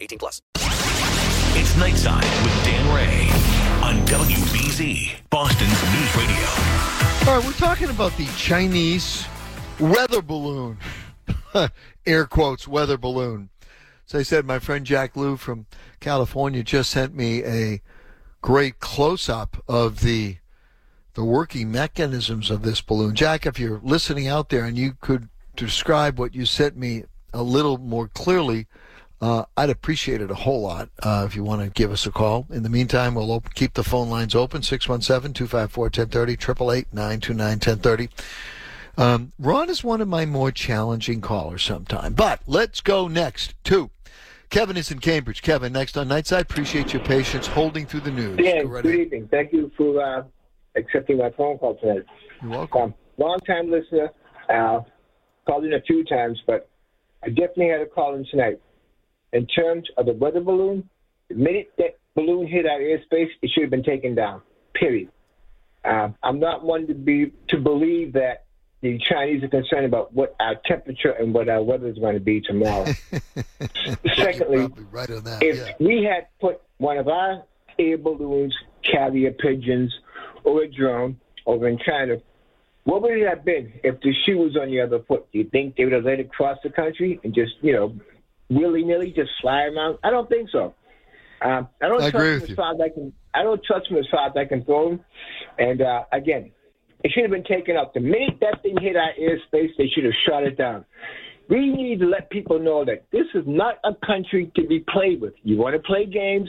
18 plus. It's Nightside with Dan Rea on WBZ, Boston's News Radio. All right, we're talking about the Chinese weather balloon. Air quotes, weather balloon. As I said, my friend Jack Liu from California just sent me a great close up of the the working mechanisms of this balloon. Jack, if you're listening out there and you could describe what you sent me a little more clearly, uh, I'd appreciate it a whole lot uh, if you want to give us a call. In the meantime, we'll open, keep the phone lines open 617 254 1030, 888 929 1030. Um, Ron is one of my more challenging callers sometimes. But let's go next to Kevin is in Cambridge. Kevin, next on Nightside. Appreciate your patience holding through the news. Dan, good evening. Thank you for uh, accepting my phone call tonight. You're welcome. Um, long time listener. Uh, called in a few times, but I definitely had a call in tonight. In terms of the weather balloon, the minute that balloon hit our airspace, it should have been taken down. Period. Uh, I'm not one to be to believe that the Chinese are concerned about what our temperature and what our weather is going to be tomorrow. Secondly, right on that. if yeah. we had put one of our air balloons, carrier pigeons, or a drone over in China, what would it have been if the shoe was on the other foot? Do you think they would have let it cross the country and just, you know, willy nilly just fly around? I don't think so. Um, I don't I trust them as far as I can. I don't trust them as far as I can throw them. And uh, again, it should have been taken out the minute that thing hit our airspace. They should have shot it down. We need to let people know that this is not a country to be played with. You want to play games?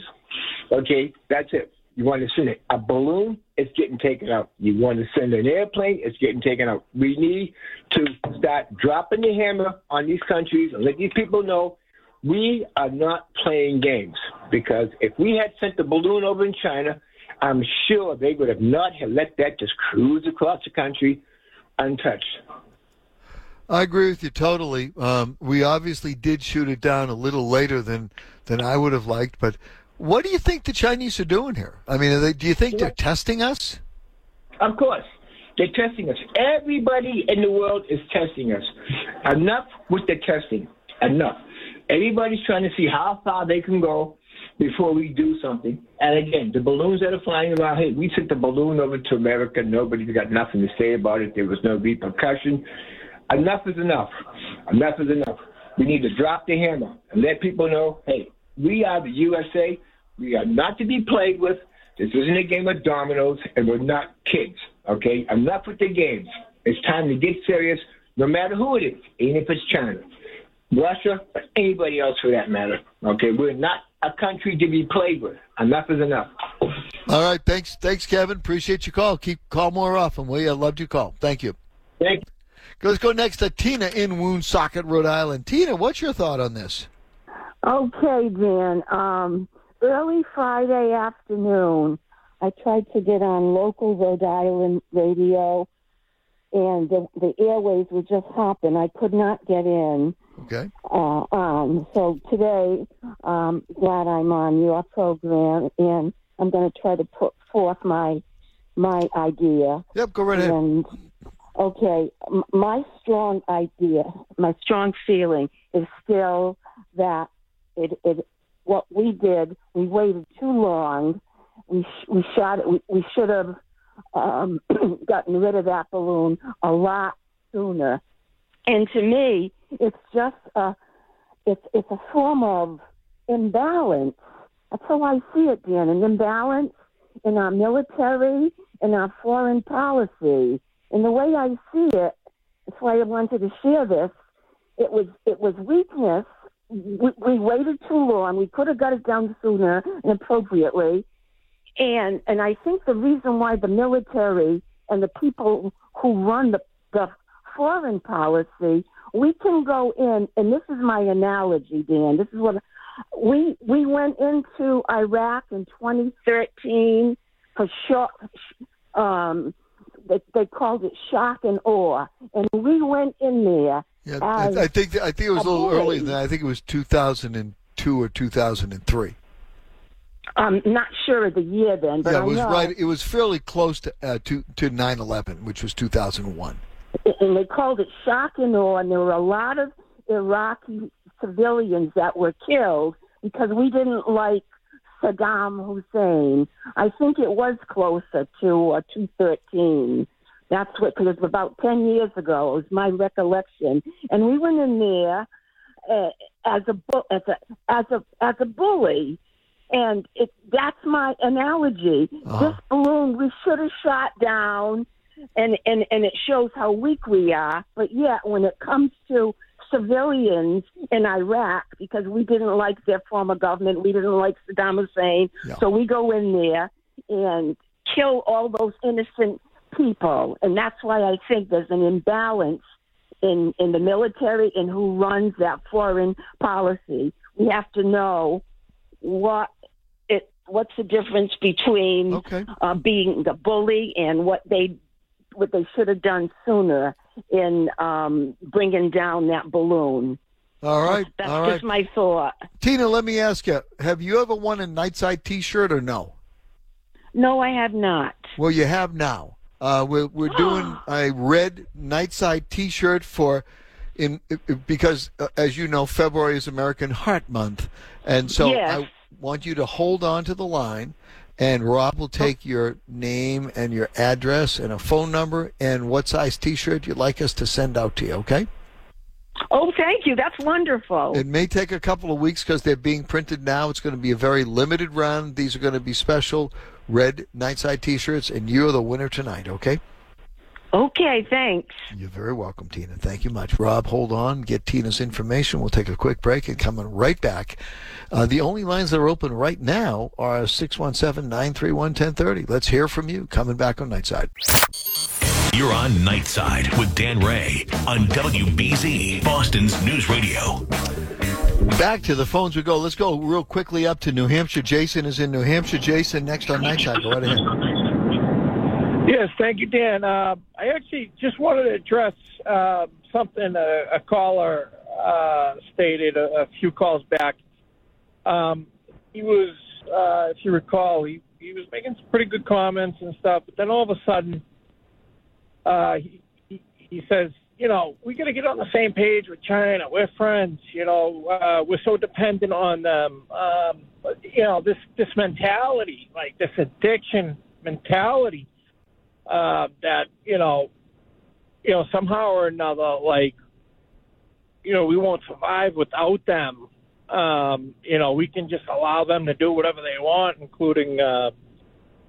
Okay, that's it. You want to send a balloon? It's getting taken out. You want to send an airplane? It's getting taken out. We need to start dropping the hammer on these countries and let these people know we are not playing games. Because if we had sent the balloon over in China, I'm sure they would have not have let that just cruise across the country untouched. I agree with you totally. Um, we obviously did shoot it down a little later than than I would have liked. But what do you think the Chinese are doing here? I mean, are they, do you think they're testing us? Of course. They're testing us. Everybody in the world is testing us. Enough with the testing. Enough. Everybody's trying to see how far they can go before we do something. And again, the balloons that are flying around, hey, we took the balloon over to America. Nobody's got nothing to say about it. There was no repercussion. Enough is enough. Enough is enough. We need to drop the hammer and let people know, hey, we are the USA. We are not to be played with. This isn't a game of dominoes, and we're not kids. Okay, enough with the games. It's time to get serious, no matter who it is, even if it's China, Russia, or anybody else for that matter. Okay, we're not a country to be played with. Enough is enough. All right, thanks, thanks, Kevin. Appreciate your call. Keep call more often. We uh, loved your call. Thank you. Thank you. Let's go next to Tina in Woonsocket, Rhode Island. Tina, what's your thought on this? Okay, Dan. Um, early Friday afternoon, I tried to get on local Rhode Island radio, and the, the airways were just hopping. I could not get in. Okay. Uh, um, so today, um, glad I'm on your program, and I'm going to try to put forth my my idea. Yep, go right ahead. And okay, m- my strong idea, my strong feeling is still that it, it what we did, we waited too long. We sh- we shot it. We, we should have um, gotten rid of that balloon a lot sooner. And to me, it's just a it's it's a form of imbalance. That's how I see it, Dan. An imbalance in our military, in our foreign policy. And the way I see it, that's why I wanted to share this. It was it was weakness. We, we waited too long. We could have got it down sooner and appropriately. And and I think the reason why the military and the people who run the, the foreign policy, we can go in, and this is my analogy, Dan. This is what we we went into Iraq in 2013 for shock. Um, they, they called it shock and awe, and we went in there. Yeah, I, I think I think it was a little than that. I think it was 2002 or 2003. I'm not sure of the year then, but yeah, it was right. It was fairly close to uh, to to 9/11, which was 2001. and they called it shock and awe, and there were a lot of Iraqi civilians that were killed because we didn't like Saddam Hussein. I think it was closer to uh, 213. That's what, because it was about 10 years ago. It was my recollection. And we went in there uh, as a bu- as a as a as a bully, and it that's my analogy. Ah. This balloon we should have shot down, and and and it shows how weak we are. But yet, when it comes to civilians in Iraq, because we didn't like their former government, we didn't like Saddam Hussein, Yeah. so we go in there and kill all those innocent people, and that's why I think there's an imbalance in in the military and who runs that foreign policy. We have to know what what's the difference between Okay. uh, being the bully and what they what they should have done sooner in um, bringing down that balloon. All right. That's All right. just my thought. Tina, let me ask you: Have you ever won a Nightside T-shirt or no? No, I have not. Well, you have now. Uh, we're we're doing a red Nightside T-shirt for in because uh, as you know, February is American Heart Month, and so Yes. I want you to hold on to the line, and Rob will oh. take your name and your address and a phone number and what size T-shirt you'd like us to send out to you. Okay? Oh, thank you. That's wonderful. It may take a couple of weeks because they're being printed now. It's going to be a very limited run. These are going to be special red Nightside T-shirts, and you're the winner tonight. Okay? Okay, thanks. You're very welcome, Tina. Thank you much. Rob, hold on. Get Tina's information. We'll take a quick break and coming right back. Uh, the only lines that are open right now are 617 931 1030. Let's hear from you. Coming back on Nightside. You're on Nightside with Dan Rea on WBZ, Boston's News Radio. Back to the phones we go. Let's go real quickly up to New Hampshire. Jason is in New Hampshire. Jason, next on Nightside. Go right ahead. Yes, thank you, Dan. Uh, I actually just wanted to address uh, something a, a caller uh, stated a, a few calls back. Um, he was, uh, if you recall, he, he was making some pretty good comments and stuff, but then all of a sudden, uh, he, he, he says, you know, we got to get on the same page with China. We're friends. You know, uh, we're so dependent on them. Um, you know, this this mentality, like this addiction mentality uh, that you know, you know, somehow or another, like, you know, we won't survive without them. Um, you know, we can just allow them to do whatever they want, including, uh,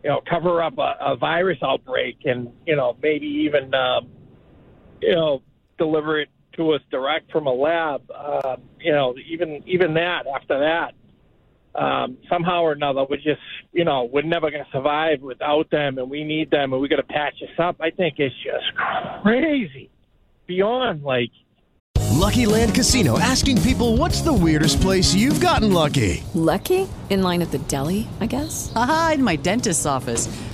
you know, cover up a, a virus outbreak and you know maybe even, um, you know, deliver it to us direct from a lab. Uh, you know, even even that after that um, somehow or another, we're just, you know, we're never going to survive without them, and we need them, and we got to patch this up. I think it's just crazy, beyond like. Lucky Land Casino asking people what's the weirdest place you've gotten lucky? Lucky? In line at the deli, I guess? Aha, in my dentist's office.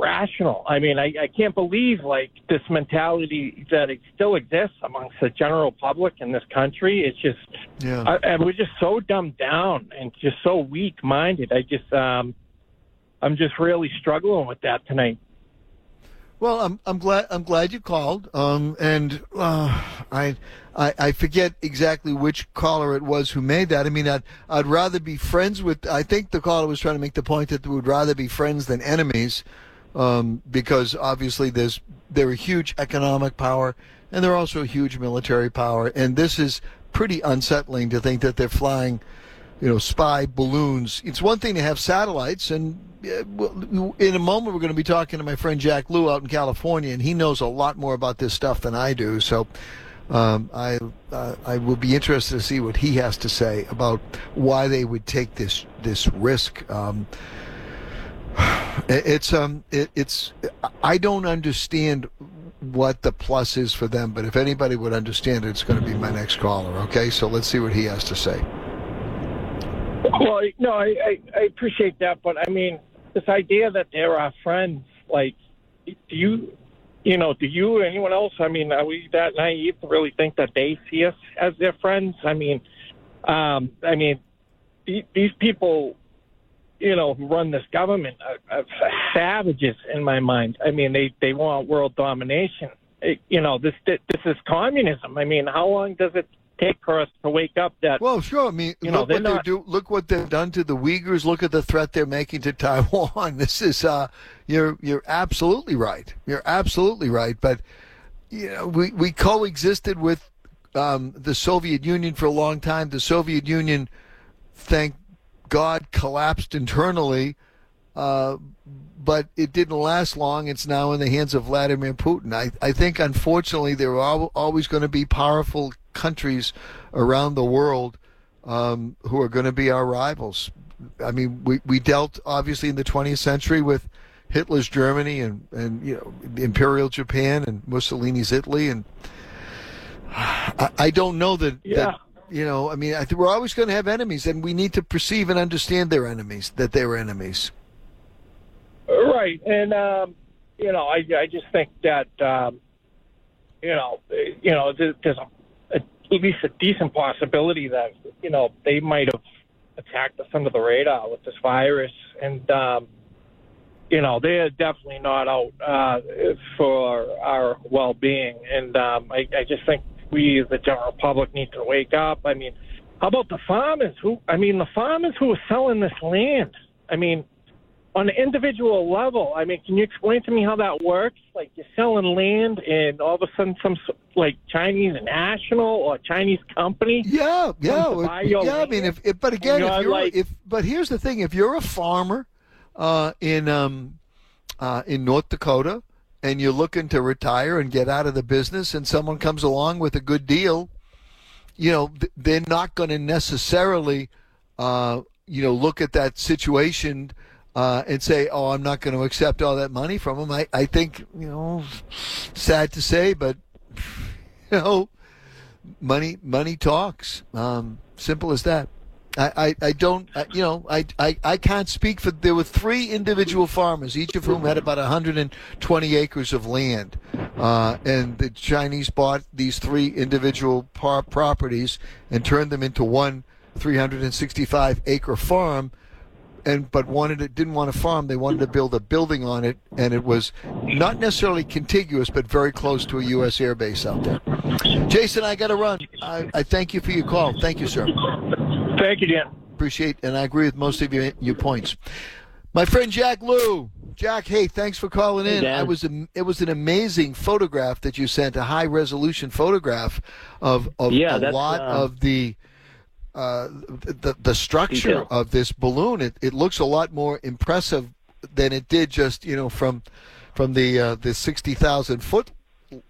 Rational. I mean, I, I can't believe like this mentality that it still exists amongst the general public in this country. It's just, Yeah. I, and we're just so dumbed down and just so weak-minded. I just, um, I'm just really struggling with that tonight. Well, I'm I'm glad I'm glad you called. Um, and uh, I, I I forget exactly which caller it was who made that. I mean, I'd I'd rather be friends with. I think the caller was trying to make the point that we would rather be friends than enemies, um, because obviously there's they're a huge economic power and they're also a huge military power, and this is pretty unsettling to think that they're flying you know, spy balloons. It's one thing to have satellites, and in a moment we're going to be talking to my friend Jack Lew out in California, and he knows a lot more about this stuff than I do. So. Um, I uh, I will be interested to see what he has to say about why they would take this this risk. Um, it's um it, it's I don't understand what the plus is for them, but if anybody would understand it, it's going to be my next caller. Okay, so let's see what he has to say. Well, no, I, I, I appreciate that, but I mean, this idea that they're our friends, like, do you, you know, do you or anyone else? I mean, are we that naive to really think that they see us as their friends? I mean, um, I mean, these people, you know, who run this government are, are savages in my mind. I mean, they they want world domination. It, you know, this this is communism. I mean, how long does it take for us to wake up that? Well, sure. I mean, You know, look they're what they not- do. Look what they've done to the Uyghurs. Look at the threat they're making to Taiwan. This is uh, you're you're absolutely right. You're absolutely right. But you know, we we coexisted with um, the Soviet Union for a long time. The Soviet Union, thank God, collapsed internally. Uh, but it didn't last long. It's now in the hands of Vladimir Putin. I, I think, unfortunately, there are always going to be powerful countries around the world um, who are going to be our rivals. I mean, we, we dealt obviously in the 20th century with Hitler's Germany and, and you know Imperial Japan and Mussolini's Italy, and I, I don't know that, Yeah. that you know. I mean, I we're always going to have enemies, and we need to perceive and understand their enemies that they're enemies. Right, and um, you know, I I just think that um, you know, eh, you know, there's a, a, at least a decent possibility that you know they might have attacked us under the radar with this virus, and um, you know, they're definitely not out uh, for our well-being, and um, I, I just think we, the general public, need to wake up. I mean, how about the farmers who? I mean, the farmers who are selling this land. I mean on an individual level, I mean, can you explain to me how that works? Like you're selling land, and all of a sudden, some like Chinese national or Chinese company. Yeah, yeah, comes to buy your yeah. I mean, if, if but again, if you're like- if but here's the thing: if you're a farmer uh, in um, uh, in North Dakota and you're looking to retire and get out of the business, and someone comes along with a good deal, you know, they're not going to necessarily, uh, you know, look at that situation. Uh, and say, "Oh, I'm not going to accept all that money from them." I, I think, you know, sad to say, but you know, money money talks. Um, simple as that. I, I, I don't I, you know I, I, I can't speak for there were three individual farmers each of whom had about 120 acres of land. Uh, and the Chinese bought these three individual par- properties and turned them into one 365 acre farm. And but wanted it didn't want a farm. They wanted to build a building on it. And it was not necessarily contiguous but very close to a U.S. air base out there. Jason I got to run. I, I thank you for your call. Thank you sir Thank you, Dan. appreciate and I agree with most of your your points my friend Jack Lou. Jack hey thanks for calling in Dan. I was it was an amazing photograph that you sent a high resolution photograph of of Yeah, a lot uh, of the uh, the the structure Detail. of this balloon. It, it looks a lot more impressive than it did just you know from from the uh, the sixty thousand foot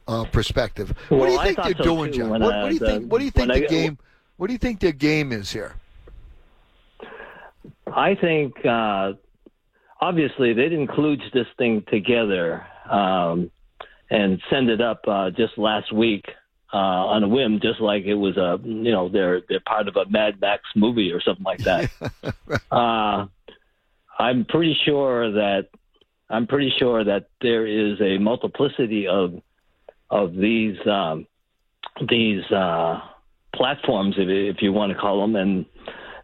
uh, perspective. what do you think they're so, doing, too, John? when, What, what do you the- think? What do you think the I- game? What do you think their game is here? I think uh, obviously they didn't kludge this thing together um, and send it up uh, just last week uh, on a whim, just like it was a you know they're they're part of a Mad Max movie or something like that. uh, I'm pretty sure that I'm pretty sure that there is a multiplicity of of these um, these uh, platforms, if, if you want to call them, and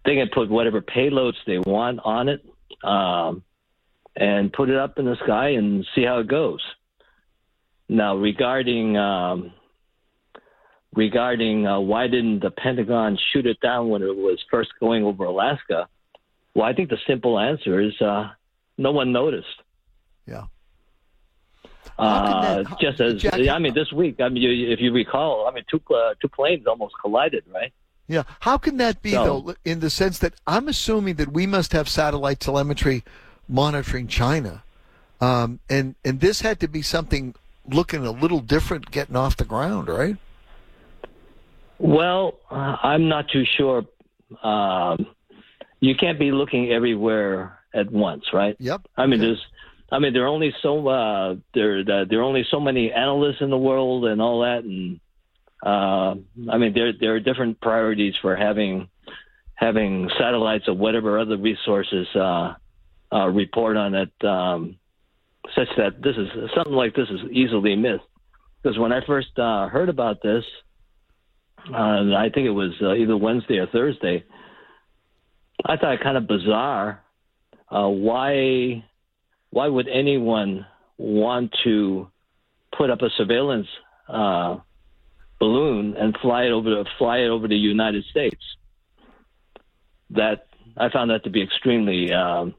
they can put whatever payloads they want on it um, and put it up in the sky and see how it goes. Now, regarding um, regarding uh, why didn't the Pentagon shoot it down when it was first going over Alaska? Well, I think the simple answer is uh, no one noticed. Yeah. Uh, that- just as Jack- I mean, this week, I mean, you, if you recall, I mean, two uh, two planes almost collided, right? Yeah. How can that be, So- though, in the sense that I'm assuming that we must have satellite telemetry monitoring China? Um, and, and this had to be something looking a little different getting off the ground, right? Well, uh, I'm not too sure. Um, you can't be looking everywhere at once, right? Yep. I mean, there's, I mean, there are only so uh, there there are only so many analysts in the world and all that, and uh, I mean, there there are different priorities for having having satellites or whatever other resources uh, uh, report on it, um, such that this is something like this is easily missed. Because when I first uh, heard about this, I think it was uh, either Wednesday or Thursday. I thought it kind of bizarre. Uh, why, why would anyone want to put up a surveillance balloon and fly it over to fly it over to the United States? That I found that to be extremely um,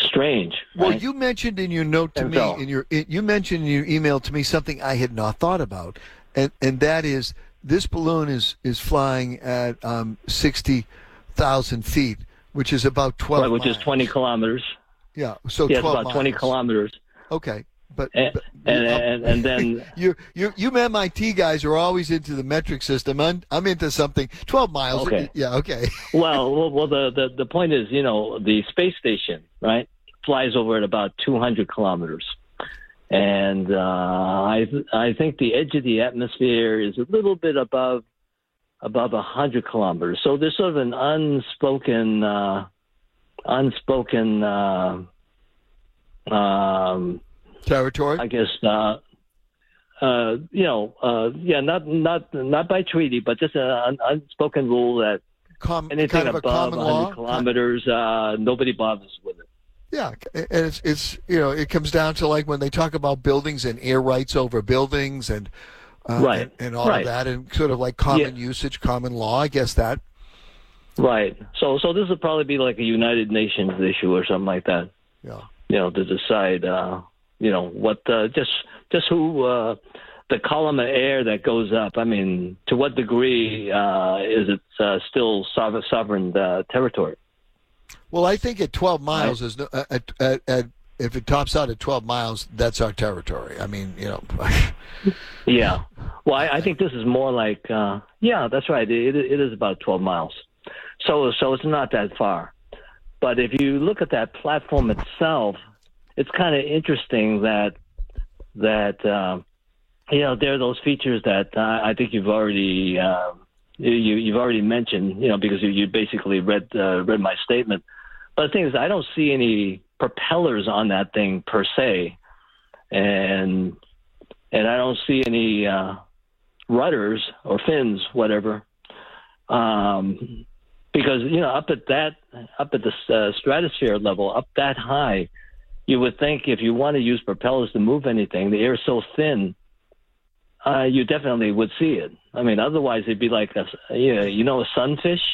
strange. Well, right? you mentioned in your note to And me, so- in your it, you mentioned in your email to me something I had not thought about, and and that is this balloon is is flying at um, sixty thousand feet, which is about twelve. Right, which is 20 kilometers. Yeah, so yeah, it's 12 about 20 kilometers. Okay, but, And, but and, and, and then you you you MIT guys are always into the metric system. I'm I'm into something. Twelve miles. Okay. Yeah. Okay. well, well, well the, the the point is, you know, the space station, right, flies over at about 200 kilometers, and uh, I I think the edge of the atmosphere is a little bit above above 100 kilometers. So there's sort of an unspoken uh, unspoken uh, um, territory. I guess. Uh, uh, you know, uh, yeah, not not not by treaty, but just an unspoken rule that Com- anything kind of a above common 100 law? kilometers, uh, nobody bothers with it. Yeah, and it's it's you know it comes down to like when they talk about buildings and air rights over buildings and uh, Right, and, and all right. of that and sort of like common usage, common law. I guess that. Right. So so this would probably be like a United Nations issue or something like that. Yeah. You know, to decide, uh, you know, what uh, just just who uh, the column of air that goes up. I mean, to what degree uh, is it uh, still sovereign, sovereign uh, territory? Well, I think at 12 miles is no, at, at, at if it tops out at 12 miles, that's our territory. I mean, you know. Yeah. Well, I, I think this is more like, uh, yeah, that's right. It, it is about 12 miles. So, so it's not that far. But if you look at that platform itself, it's kind of interesting that that uh, you know there are those features that uh, I think you've already uh, you you've already mentioned. You know because you, you basically read uh, read my statement. But the thing is, I don't see any propellers on that thing per se, and and I don't see any uh, rudders or fins, whatever. Um, because you know, up at that, up at the uh, stratosphere level, up that high, you would think if you want to use propellers to move anything, the air is so thin, uh, you definitely would see it. I mean, otherwise it'd be like a, you know, you know, a sunfish,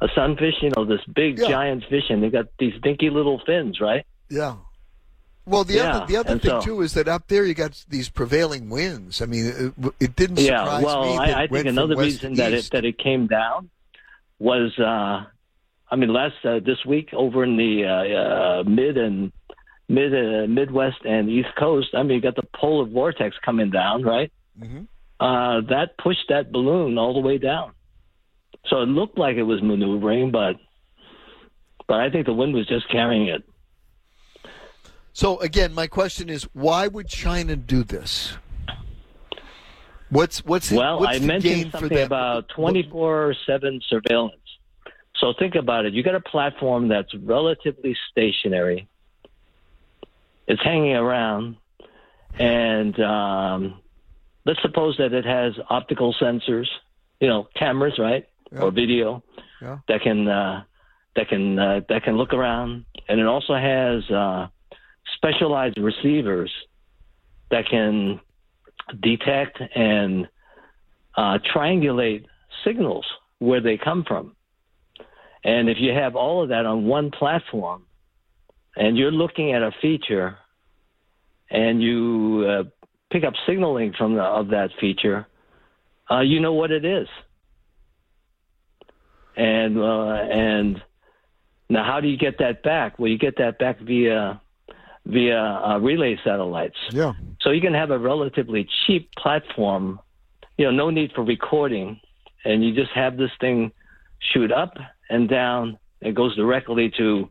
a sunfish, you know, this big giant fish, and they got these dinky little fins, right? Yeah. Well, the Yeah, other the other and thing so- too is that up there you got these prevailing winds. I mean, it, it didn't yeah, surprise well, me. I, that I it think another reason that it that it came down was, uh, I mean, last uh, this week over in the uh, uh, mid and mid uh, Midwest and East Coast. I mean, you got the polar vortex coming down, right? Mhm. Uh, that pushed that balloon all the way down. So it looked like it was maneuvering, but but I think the wind was just carrying it. So again, my question is, why would China do this? What's what's the, Well, what's I mentioned something about 24 7 surveillance. So think about it. You got a platform that's relatively stationary, it's hanging around, and um, let's suppose that it has optical sensors, you know, cameras, right? Or video Yeah. that can uh, that can uh, that can look around, and it also has uh, specialized receivers that can detect and uh, triangulate signals where they come from. And if you have all of that on one platform, and you're looking at a feature, and you uh, pick up signaling from the, of that feature, uh, you know what it is. and uh, and now how do you get that back? Well, you get that back via via uh, relay satellites. Yeah. So you can have a relatively cheap platform, you know, no need for recording, and you just have this thing shoot up and down. It goes directly to,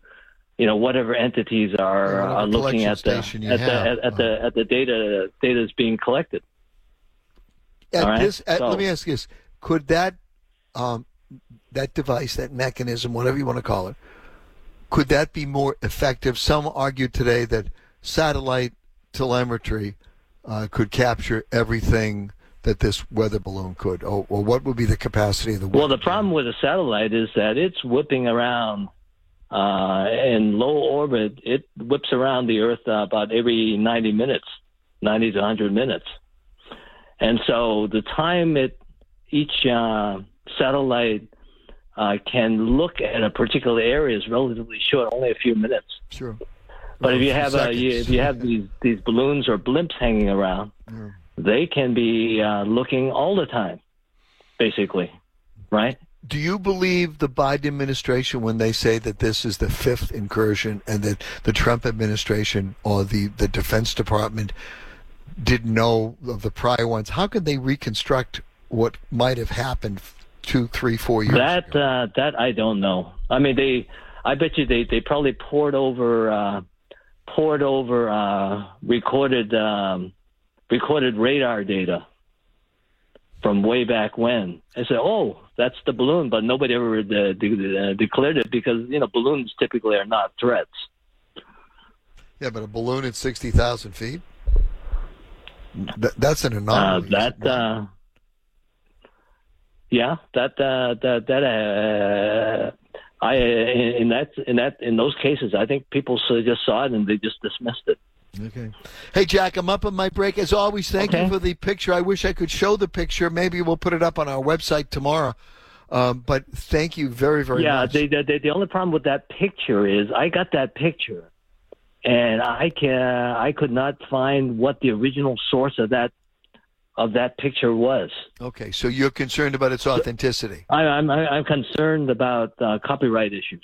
you know, whatever entities are, Yeah, whatever are looking at the at the at, at the at the data data is being collected. At right, this, at, so- let me ask you this: Could that um, that device, that mechanism, whatever you want to call it, could that be more effective? Some argue today that satellite telemetry uh, could capture everything that this weather balloon could, or, or what would be the capacity of the Well, the problem with a satellite is that it's whipping around uh, in low orbit. It whips around the Earth uh, about every 90 minutes, 90 to 100 minutes. And so the time it each uh, satellite uh, can look at a particular area is relatively short, only a few minutes. Sure. But if you have a, you, if you have these these balloons or blimps hanging around, they can be uh, looking all the time, basically, right? Do you believe the Biden administration when they say that this is the fifth incursion and that the Trump administration or the, the Defense Department didn't know of the prior ones? How could they reconstruct what might have happened two, three, four years That uh, that I don't know. I mean, they. I bet you they they probably pored over uh, pored over uh, recorded um, recorded radar data from way back when and said, "Oh, that's the balloon," but nobody ever de- de- uh, declared it because you know balloons typically are not threats. Yeah, but a balloon at 60,000 feet? Th- that's an Uh, anomaly. that uh, yeah, that uh, that that uh, I in that in that in those cases, I think people just saw it and they just dismissed it. Okay. Hey, Jack, I'm up on my break. As always, thank Okay. you for the picture. I wish I could show the picture. Maybe we'll put it up on our website tomorrow. Um, but thank you very, very much. yeah, the, the the only problem with that picture is I got that picture, and I can I could not find what the original source of that of that picture was. Okay, so you're concerned about its authenticity. I, I'm I'm concerned about uh, copyright issues.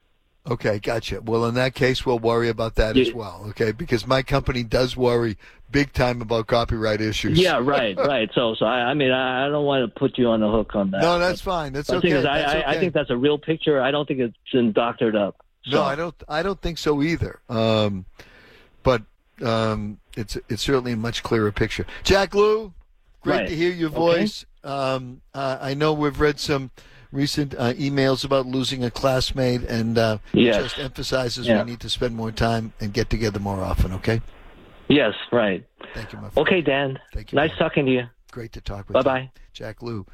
Okay, gotcha. Well, in that case, we'll worry about that as well. Okay, because my company does worry big time about copyright issues. Yeah, right, right. So, so I, I mean, I, I don't want to put you on the hook on that. No, that's fine. That's okay. is, I, That's I, I think that's a real picture. I don't think it's been doctored up. No, I don't. I don't think so either. Um, but um, it's it's certainly a much clearer picture. Jack Lou, great Right. to hear your Okay. voice. Um, uh, I know we've read some recent uh, emails about losing a classmate, and uh, Yes. just emphasizes Yeah. we need to spend more time and get together more often. Okay. Yes, right. Thank you, my friend. Okay, Dan. Thank you. Nice talking to you. Great to talk with Bye you. Bye bye. Jack Lou,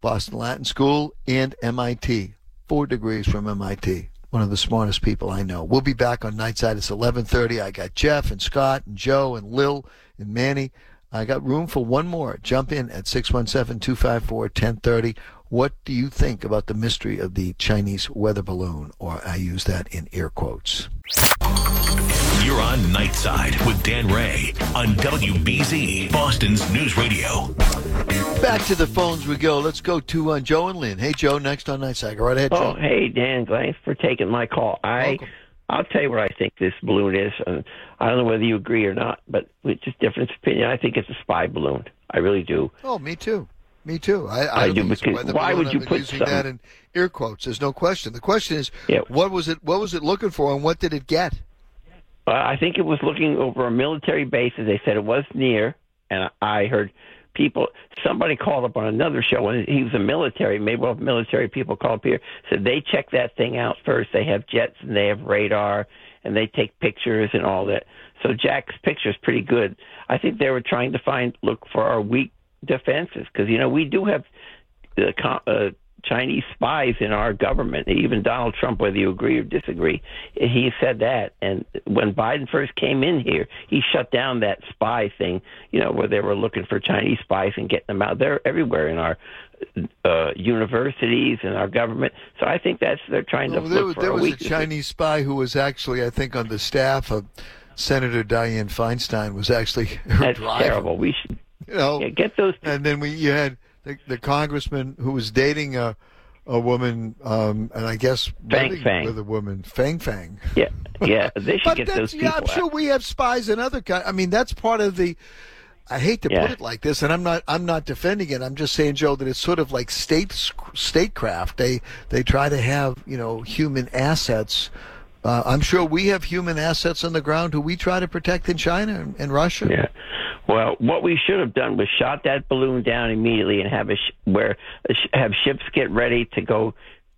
Boston Latin School and MIT. Four degrees from MIT. One of the smartest people I know. We'll be back on Nightside. It's 11:30. I got Jeff and Scott and Joe and Lil and Manny. I got room for one more. Jump in at 617-254-1030. What do you think about the mystery of the Chinese weather balloon? Or I use that in air quotes. You're on Nightside with Dan Rea on WBZ, Boston's News Radio. Back to the phones we go. Let's go to uh, Joe and Lynn. Hey, Joe, next on Nightside. Go right ahead, Oh, Joe. hey Dan, thanks for taking my call. I I'll tell you what I think this balloon is, and I don't know whether you agree or not, but it's just difference of opinion. I think it's a spy balloon. I really do. Oh, me too. Me too. I, I, do, think it's a because weather why would you put using that in air quotes? There's no question. The question is, Yeah. what was it? What was it looking for, and what did it get? Uh, I think it was looking over a military base, as they said it was near, and I heard people. Somebody called up on another show, and he was a military. Maybe well, military people called up here said they check that thing out first. They have jets and they have radar, and they take pictures and all that. So Jack's picture is pretty good. I think they were trying to find look for our weak defenses because you know we do have uh, uh, Chinese spies in our government. Even Donald Trump, whether you agree or disagree, he said that. And when Biden first came in here, he shut down that spy thing. You know, where they were looking for Chinese spies and getting them out. They're everywhere in our uh, universities and our government. So I think that's they're trying to there, look for there was a. Chinese spy who was actually, I think, on the staff of Senator Dianne Feinstein. Was actually her That's driver. terrible. We should You know, yeah, get those. And then we you had the, the congressman who was dating a a woman, um, and I guess Fang Fang. with a woman, Fang Fang. Yeah, yeah. They should But get those yeah. I'm out. sure we have spies in other. co- I mean, that's part of the. I hate to Yeah. put it like this, and I'm not. I'm not defending it. I'm just saying, Joe, that it's sort of like state statecraft. They they try to have you know human assets. Uh, I'm sure we have human assets on the ground who we try to protect in China and, and Russia. Yeah. Well, what we should have done was shot that balloon down immediately and have a sh- where a sh- have ships get ready to go.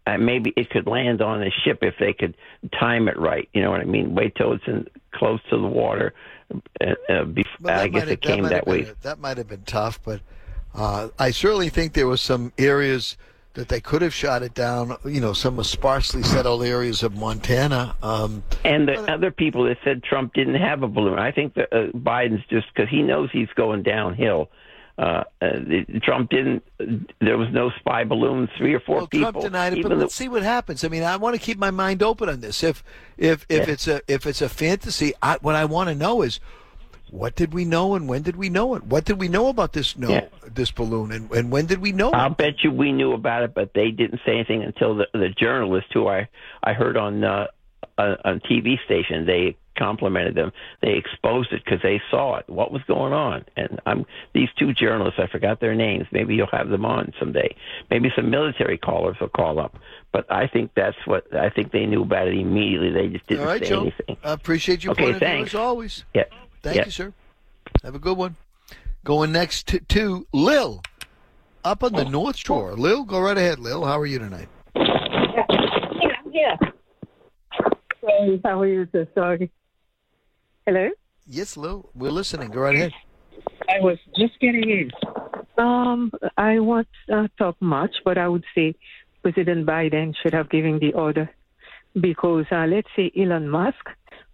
Uh, maybe it could land on a ship if they could time it right. You know what I mean? Wait till it's in, close to the water. Uh, uh, bef- Well, I guess have- it came that been way. that might have been tough, but uh, I certainly think there were some areas that they could have shot it down. You know, some sparsely settled areas of Montana. Um, And the other people that said Trump didn't have a balloon, I think that uh, Biden's just because he knows he's going downhill. Uh, uh, Trump didn't. There was no spy balloon. Three or four well, people. Trump denied it, but let's see what happens. I mean, I want to keep my mind open on this. If if if Yeah. it's a if it's a fantasy, I, what I want to know is. What did we know and when did we know it? What did we know about this no Yeah. this balloon and, and when did we know I'll it? bet you we knew about it, but they didn't say anything until the the journalist who I I heard on uh, a, a TV station. They complimented them. They exposed it because they saw it. What was going on? And I'm these two journalists. I forgot their names. Maybe you'll have them on someday. Maybe some military callers will call up. But I think that's what I think they knew about it immediately. They just didn't All right, say Joe. anything. I appreciate your Okay, point of view thanks. as always. Yeah. Thank yeah. you, sir. Have a good one. Going next to, to Lil, up on the North Shore. Lil, go right ahead. Lil, how are you tonight? Yeah, yeah. Hey, how are you, sir? Sorry. Hello? Yes, Lil, we're listening. Go right ahead. I was just getting in. Um, I won't uh, talk much, but I would say President Biden should have given the order because uh, let's say Elon Musk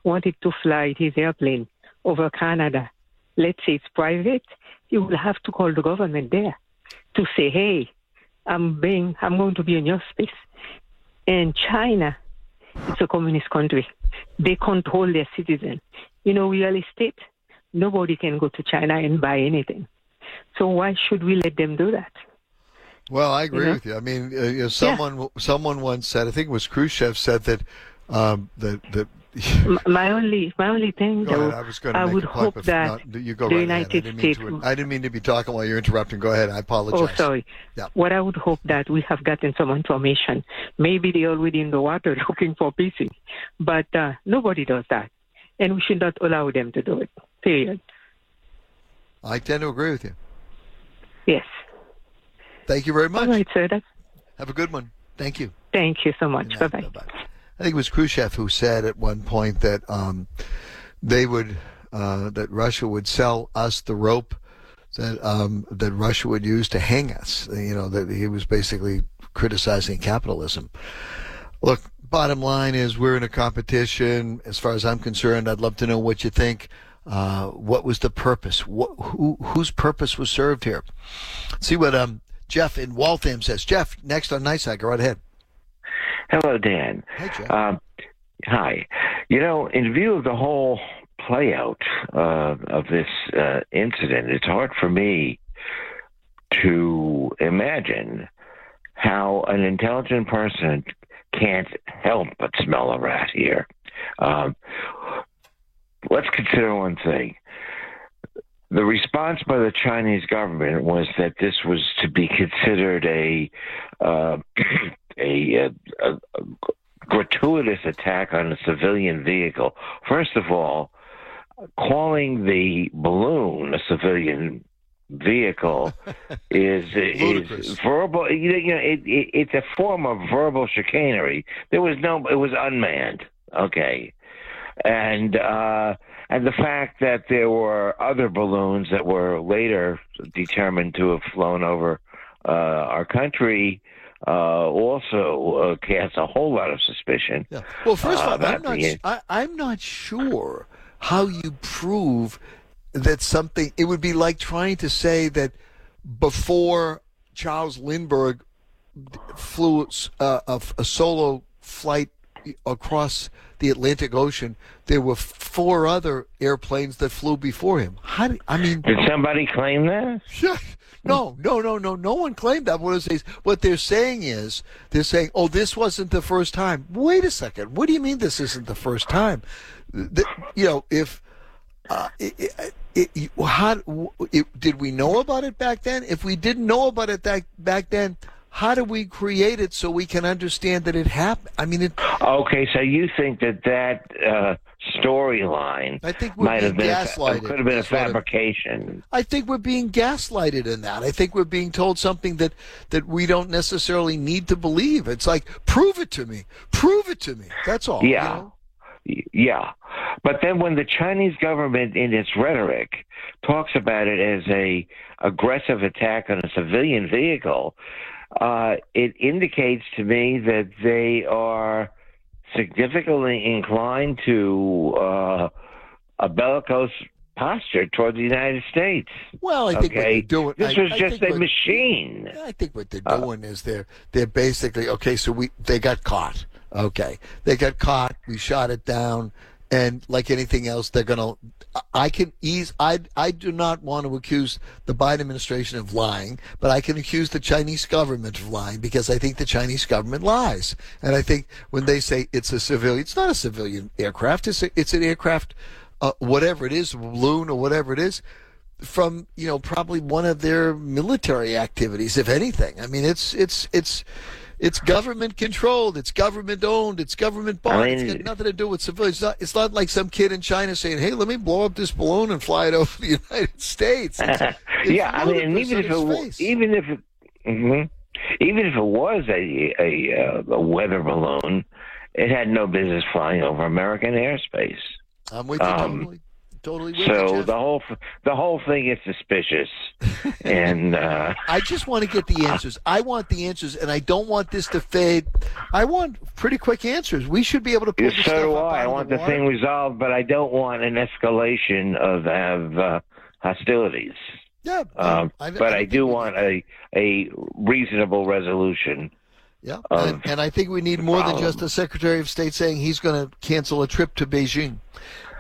wanted to fly his airplane over Canada. Let's say it's private. you will have to call the government there to say, "Hey, I'm being, I'm going to be in your space." And China, it's a communist country. They control their citizens. You know, real estate. Nobody can go to China and buy anything. So why should we let them do that? Well, I agree know? with you. I mean, uh, you know, someone someone once said, I think it was Khrushchev said that um, that that. My only, my only thing, Go though, ahead. I was going to I make would hope that not- you go the right United ahead. I States. to, I didn't mean to be talking while you're interrupting. Go ahead. I apologize. Oh, sorry. Yeah. What I would hope that we have gotten some information. Maybe they're already in the water looking for pieces, but uh, nobody does that, and we should not allow them to do it. Period. I tend to agree with you. Yes. Thank you very much. All right, sir. That's, Have a good one. Thank you. thank you so much. Bye bye. I think it was Khrushchev who said at one point that um, they would uh, that Russia would sell us the rope that um, that Russia would use to hang us. You know that he was basically criticizing capitalism. Look, bottom line is we're in a competition. As far as I'm concerned, I'd love to know what you think. Uh, what was the purpose? What, who, whose purpose was served here? See what um, Jeff in Waltham says. Jeff, next on Night Side, go right ahead. Hello, Dan. Hey, Jeff. Um, hi. You know, in view of the whole play out uh, of this uh, incident, it's hard for me to imagine how an intelligent person can't help but smell a rat here. Um, let's consider one thing. The response by the Chinese government was that this was to be considered a uh, a, a, a gratuitous attack on a civilian vehicle. First of all, calling the balloon a civilian vehicle is is verbal. You know, you know it, it, it's a form of verbal chicanery. There was no. It was unmanned. Okay, and uh, and the fact that there were other balloons that were later determined to have flown over uh, our country uh, also uh, casts a whole lot of suspicion. Yeah. Well, first of uh, all, I'm not. the- I, I'm not sure how you prove that something. It would be like trying to say that before Charles Lindbergh flew uh, a, a solo flight across the Atlantic Ocean, there were four other airplanes that flew before him. How? Do, I mean, Did somebody claim that? no, no, no, no. No one claimed that. What, is they, what they're saying is they're saying, "Oh, this wasn't the first time." Wait a second. What do you mean this isn't the first time? The, you know, if uh, it, it, it, how did we know about it back then? If we didn't know about it that, back then, how do we create it so we can understand that it happened? I mean, it, Okay, so you think that that uh, storyline I think might have been a, gaslighted, could have been a is what I'm- fabrication. I think we're being gaslighted in that. I think we're being told something that that we don't necessarily need to believe. It's like, prove it to me, prove it to me. That's all. you Yeah. know? Yeah. But then when the Chinese government in its rhetoric talks about it as a aggressive attack on a civilian vehicle, uh, it indicates to me that they are significantly inclined to uh, a bellicose posture toward the United States. Well, I think what they're doing. This I- was I just a what- machine. I think what they're doing is they're they're basically okay. So we they got caught. Okay, they got caught. We shot it down, and like anything else, they're gonna. I can ease. I I do not want to accuse the Biden administration of lying, but I can accuse the Chinese government of lying because I think the Chinese government lies. And I think when they say it's a civilian, it's not a civilian aircraft. It's a, it's an aircraft, uh, whatever it is, balloon or whatever it is from you know probably one of their military activities if anything i mean it's it's it's it's government controlled. It's government owned. It's government bought. I it's mean- got nothing to do with civilians it's not, it's not like some kid in china saying hey let me blow up this balloon and fly it over the united states. It's- it's yeah, I mean, even if it its even if it, mhm. even if it was a a, uh, a weather balloon, it had no business flying over American airspace. i'm with you um, totally totally So Jeff. the whole the whole thing is suspicious, and uh, I just want to get the answers. I want the answers, and I don't want this to fade. I want pretty quick answers. We should be able to pull so this stuff do I. I want the the thing resolved, but I don't want an escalation of of uh, hostilities. Yeah, Um, I- I but don't I do want a a reasonable resolution. Yeah, and, and I think we need more than just the Secretary of State saying he's going to cancel a trip to Beijing.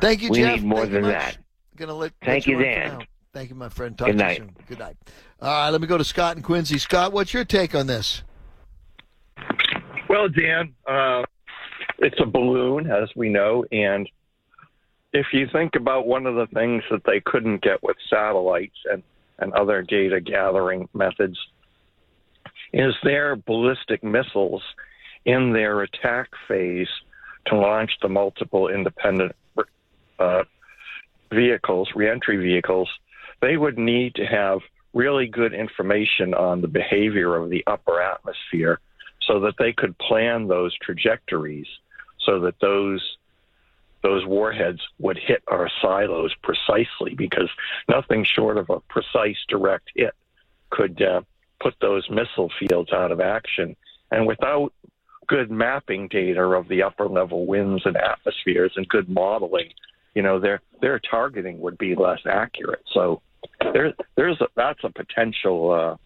Thank you, We Jeff. need more Thank than much. that. Gonna let, Thank let you, Dan. Thank you, my friend. Talk Good to night. you soon. Good night. All right, let me go to Scott and Quincy. Scott, what's your take on this? Well, Dan, uh, it's a balloon, as we know, and if you think about one of the things that they couldn't get with satellites and, and other data gathering methods, is their ballistic missiles in their attack phase to launch the multiple independent uh, vehicles, reentry vehicles, they would need to have really good information on the behavior of the upper atmosphere so that they could plan those trajectories so that those those warheads would hit our silos precisely because nothing short of a precise direct hit could uh, put those missile fields out of action. And without good mapping data of the upper level winds and atmospheres and good modeling you know their their targeting would be less accurate so there there's a, that's a potential uh,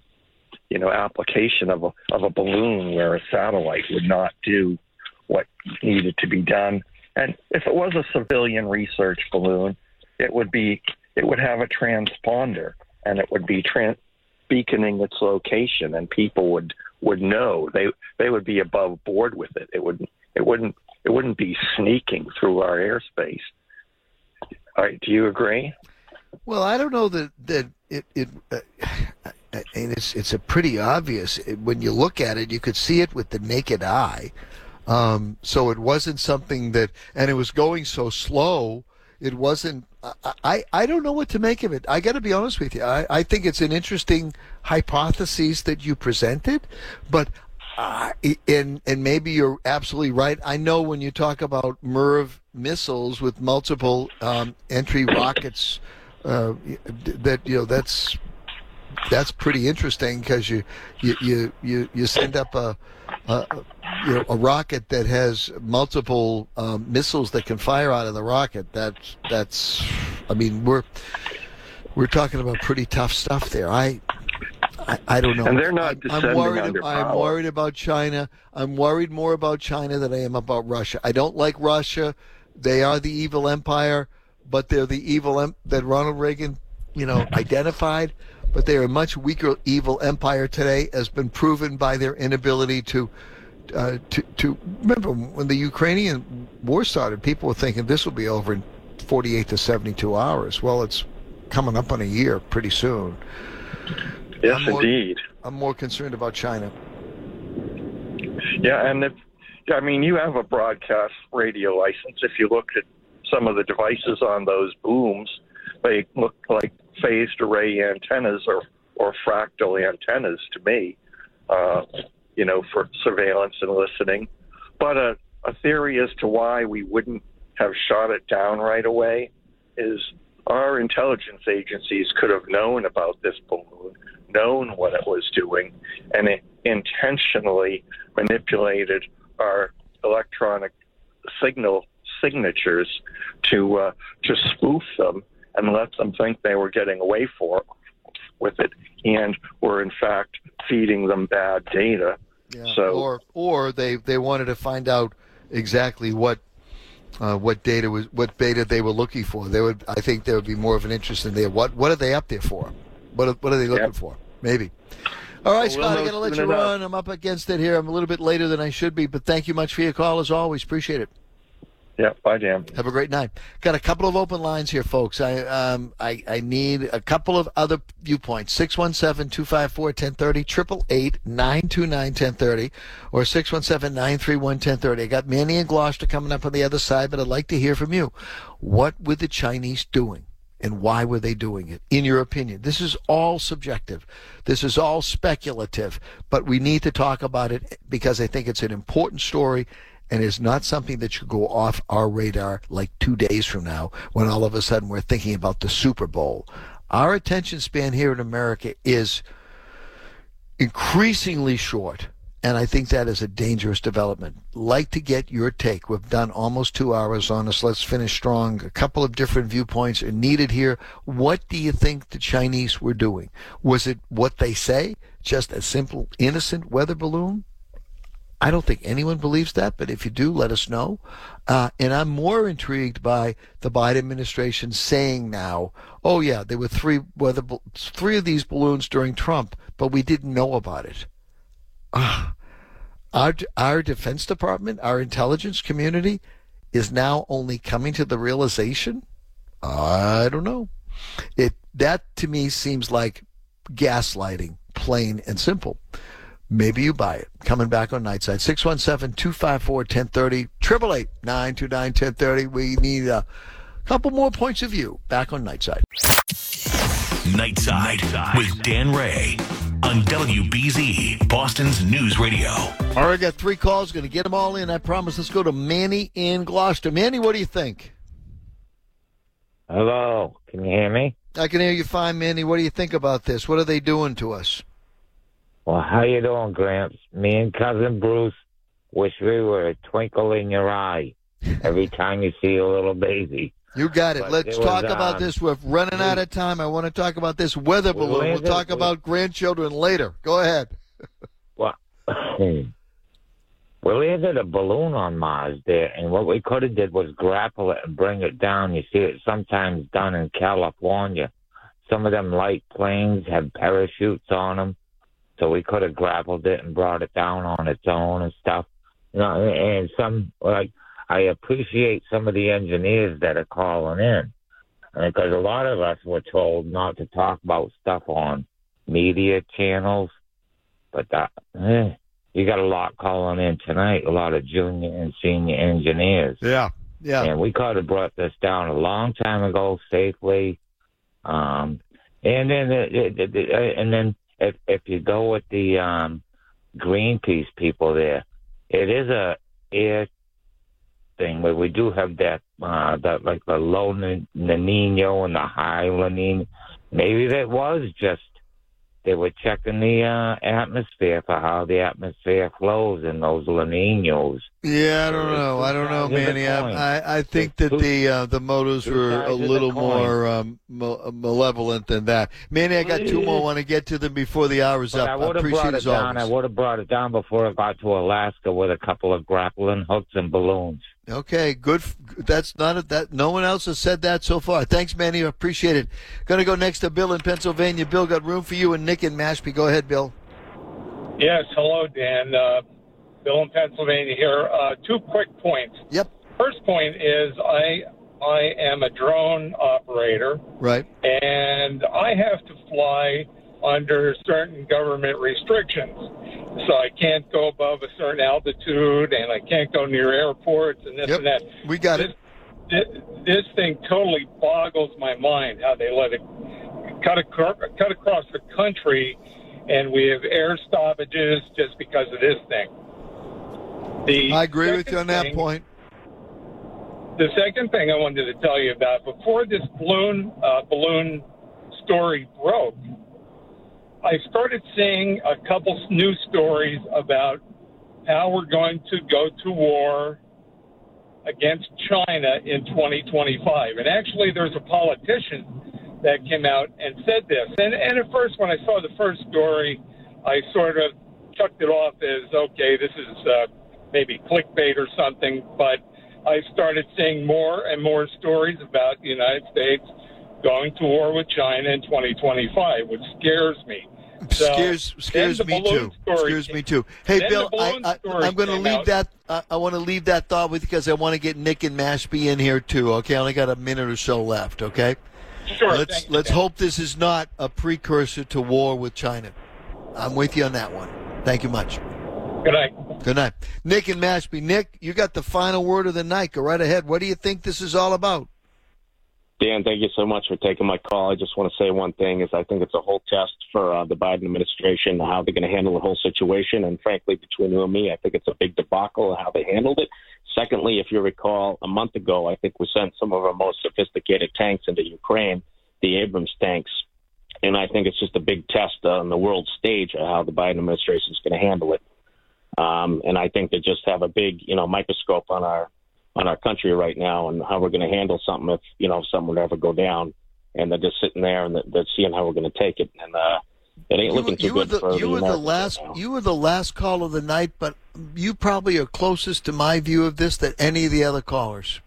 you know application of a of a balloon where a satellite would not do what needed to be done. And if it was a civilian research balloon, it would be it would have a transponder and it would be tran beaconing its location, and people would would know they they would be above board with it. It wouldn't it wouldn't it wouldn't be sneaking through our airspace. All right, do you agree? Well, I don't know that that it it. Uh, and it's it's a pretty obvious when you look at it. You could see it with the naked eye. Um, so it wasn't something that, and it was going so slow. It wasn't. I I, I don't know what to make of it. I got to be honest with you. I, I think it's an interesting hypothesis that you presented, but uh, and and maybe you're absolutely right. I know when you talk about MIRV missiles with multiple um, entry rockets, uh, that you know that's that's pretty interesting because you, you you you you send up a, a you know a rocket that has multiple um, missiles that can fire out of the rocket. That's that's I mean we're we're talking about pretty tough stuff there. I I, I don't know. And they're not I'm- I'm worried. I'm worried about China. I'm worried more about China than I am about Russia. I don't like Russia. They are the evil empire, but they're the evil em- that Ronald Reagan, you know, identified. But they are a much weaker evil empire today, has been proven by their inability to. Uh, to, to remember when the Ukrainian war started, people were thinking this will be over in 48 to 72 hours. Well, it's coming up on a year pretty soon. Yes, I'm more- indeed. I'm more concerned about China. Yeah, and if I mean you have a broadcast radio license. If you look at some of the devices on those booms, they look like phased array antennas or or fractal antennas to me. Uh, you know, for surveillance and listening. But a, a theory as to why we wouldn't have shot it down right away is our intelligence agencies could have known about this balloon, known what it was doing, and it intentionally manipulated our electronic signal signatures to uh, to spoof them and let them think they were getting away for with it, and were in fact feeding them bad data. Yeah. So or or they they wanted to find out exactly what uh, what data was what data they were looking for. They would I think there would be more of an interest in there. What what are they up there for? What are, what are they looking for? Maybe. All right, Well, Scott, I'm going to let you enough. run. I'm up against it here. I'm a little bit later than I should be, but thank you much for your call as always. Appreciate it. Yeah, bye, Dan. Have a great night. Got a couple of open lines here, folks. I um I, I need a couple of other viewpoints. 617-254-1030, 888-929-1030, or 617-931-1030. I got Manny and Gloucester coming up on the other side, but I'd like to hear from you. What were the Chinese doing? And why were they doing it? In your opinion, this is all subjective. This is all speculative, but we need to talk about it because I think it's an important story and is not something that should go off our radar like two days from now when all of a sudden we're thinking about the Super Bowl. Our attention span here in America is increasingly short, and I think that is a dangerous development. Like to get your take. We've done almost two hours on this. Let's finish strong. A couple of different viewpoints are needed here. What do you think the Chinese were doing? Was it what they say? Just a simple, innocent weather balloon? I don't think anyone believes that, but if you do, let us know. Uh, and I'm more intrigued by the Biden administration saying now, "Oh yeah, there were three weather three of these balloons during Trump, but we didn't know about it." Ah, our our Defense Department, our intelligence community, is now only coming to the realization. I don't know. It that to me seems like gaslighting, plain and simple. Maybe you buy it. Coming back on Nightside. 617-254-1030, 888-929-1030. We need a couple more points of view. Back on Nightside. Nightside with Dan Rea on WBZ, Boston's News Radio. All right, got three calls. Going to get them all in. I promise. Let's go to Manny in Gloucester. Manny, what do you think? Hello, can you hear me? I can hear you fine, Manny. What do you think about this? What are they doing to us? Well, how you doing, Gramps? Me and cousin Bruce wish we were a twinkle in your eye every time you see a little baby. You got it. But Let's it was, talk about um, this. We're running out of time. I want to talk about this weather We balloon. We'll talk we- about grandchildren later. Go ahead. Well, we landed a balloon on Mars there, and what we could have did was grapple it and bring it down. You see it sometimes done in California. Some of them light planes have parachutes on them, so we could have grappled it and brought it down on its own and stuff. You know, and some like I appreciate some of the engineers that are calling in because a lot of us were told not to talk about stuff on media channels, but that eh, you got a lot calling in tonight, a lot of junior and senior engineers. Yeah, yeah. And we could have brought this down a long time ago safely. Um, and then, it, it, and then if if you go with the um, Greenpeace people there, it is a air thing where we do have that uh, that like the low La Nino and the high La Nina. Maybe that was just they were checking the uh, atmosphere for how the atmosphere flows in those La Ninos. Yeah, I don't know. I don't know, sides of the Manny. I, I, I think that the uh, the two were a little more um, malevolent than that. Manny, I got two more. I want to get to them before the hour's But up. I would have appreciate brought it down. I would have brought it down before I got to Alaska with a couple of grappling hooks and balloons. Okay, good. That's not a, that. No one else has said that so far. Thanks, Manny. I appreciate it. Going to go next to Bill in Pennsylvania. Bill got room for you and Nick in Mashpee. Go ahead, Bill. Yes, hello, Dan. Uh, Bill in Pennsylvania here. Uh, two quick points. Yep. First point is I I am a drone operator, Right. and I have to fly under certain government restrictions. So I can't go above a certain altitude, and I can't go near airports and this and that. We got it. This, this thing totally boggles my mind how they let it cut across, cut across the country, and we have air stoppages just because of this thing. The I agree with you on that thing- point. The second thing I wanted to tell you about before this balloon uh, balloon story broke, I started seeing a couple news stories about how we're going to go to war against China in 2025. And actually, there's a politician that came out and said this. And, and at first, when I saw the first story, I sort of chucked it off as okay, this is uh, maybe clickbait or something. But I started seeing more and more stories about the United States going to war with China in 2025, which scares me. So, scares scares me too. Scares came- me too. Hey, Bill, I, I'm going to leave out. that. I, I want to leave that thought with you because I want to get Nick and Mashpee in here too. Okay, I only got a minute or so left. Okay. Sure. Let's let's hope this is not a precursor to war with China. I'm with you on that one. Thank you much. Good night. Good night, Nick and Mashpee. Nick, you got the final word of the night. Go right ahead. What do you think this is all about? Dan, thank you so much for taking my call. I just want to say one thing: is I think it's a whole test for uh, the Biden administration how they're going to handle the whole situation. And frankly, between you and me, I think it's a big debacle how they handled it. Secondly, if you recall, a month ago, I think we sent some of our most sophisticated tanks into Ukraine, the Abrams tanks, and I think it's just a big test on the world stage of how the Biden administration is going to handle it. Um, and I think they just have a big, you know, microscope on our on our country right now and how we're going to handle something if you know if something would ever go down. And they're just sitting there and they're- they're seeing how we're going to take it. And uh, it ain't looking too you were good the, for you the were the last right you were the last call of the night, but you probably are closest to my view of this than any of the other callers.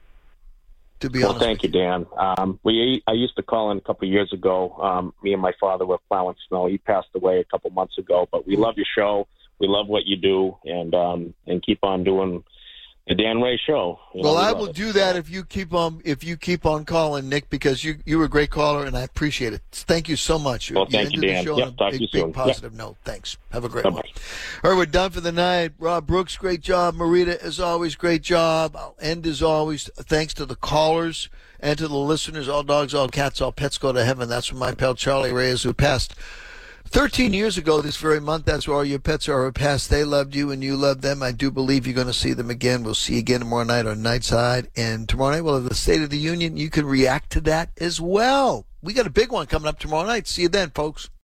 To be honest. well, honest, thank you, Dan. Um, we I used to call in a couple of years ago. Um, me and my father were plowing snow. He passed away a couple months ago, but we love your show. We love what you do, and um, and keep on doing the Dan Rea show. You well, we I will it. do that if you keep on if you keep on calling, Nick, because you you were a great caller and I appreciate it. Thank you so much. Well, thank you, Dan. The show Yep, on a talk to big, big positive Yep. note. Thanks. Have a great Bye-bye. one. All right, we're done for the night. Rob Brooks, great job. Marita, as always, great job. I'll end as always. Thanks to the callers and to the listeners. All dogs, all cats, all pets go to heaven. That's from my pal Charlie Reyes, who passed 13 years ago this very month. That's where all your pets are past. They loved you and you loved them. I do believe you're going to see them again. We'll see you again tomorrow night on Nightside. And tomorrow night we'll have the State of the Union. You can react to that as well. We got a big one coming up tomorrow night. See you then, folks.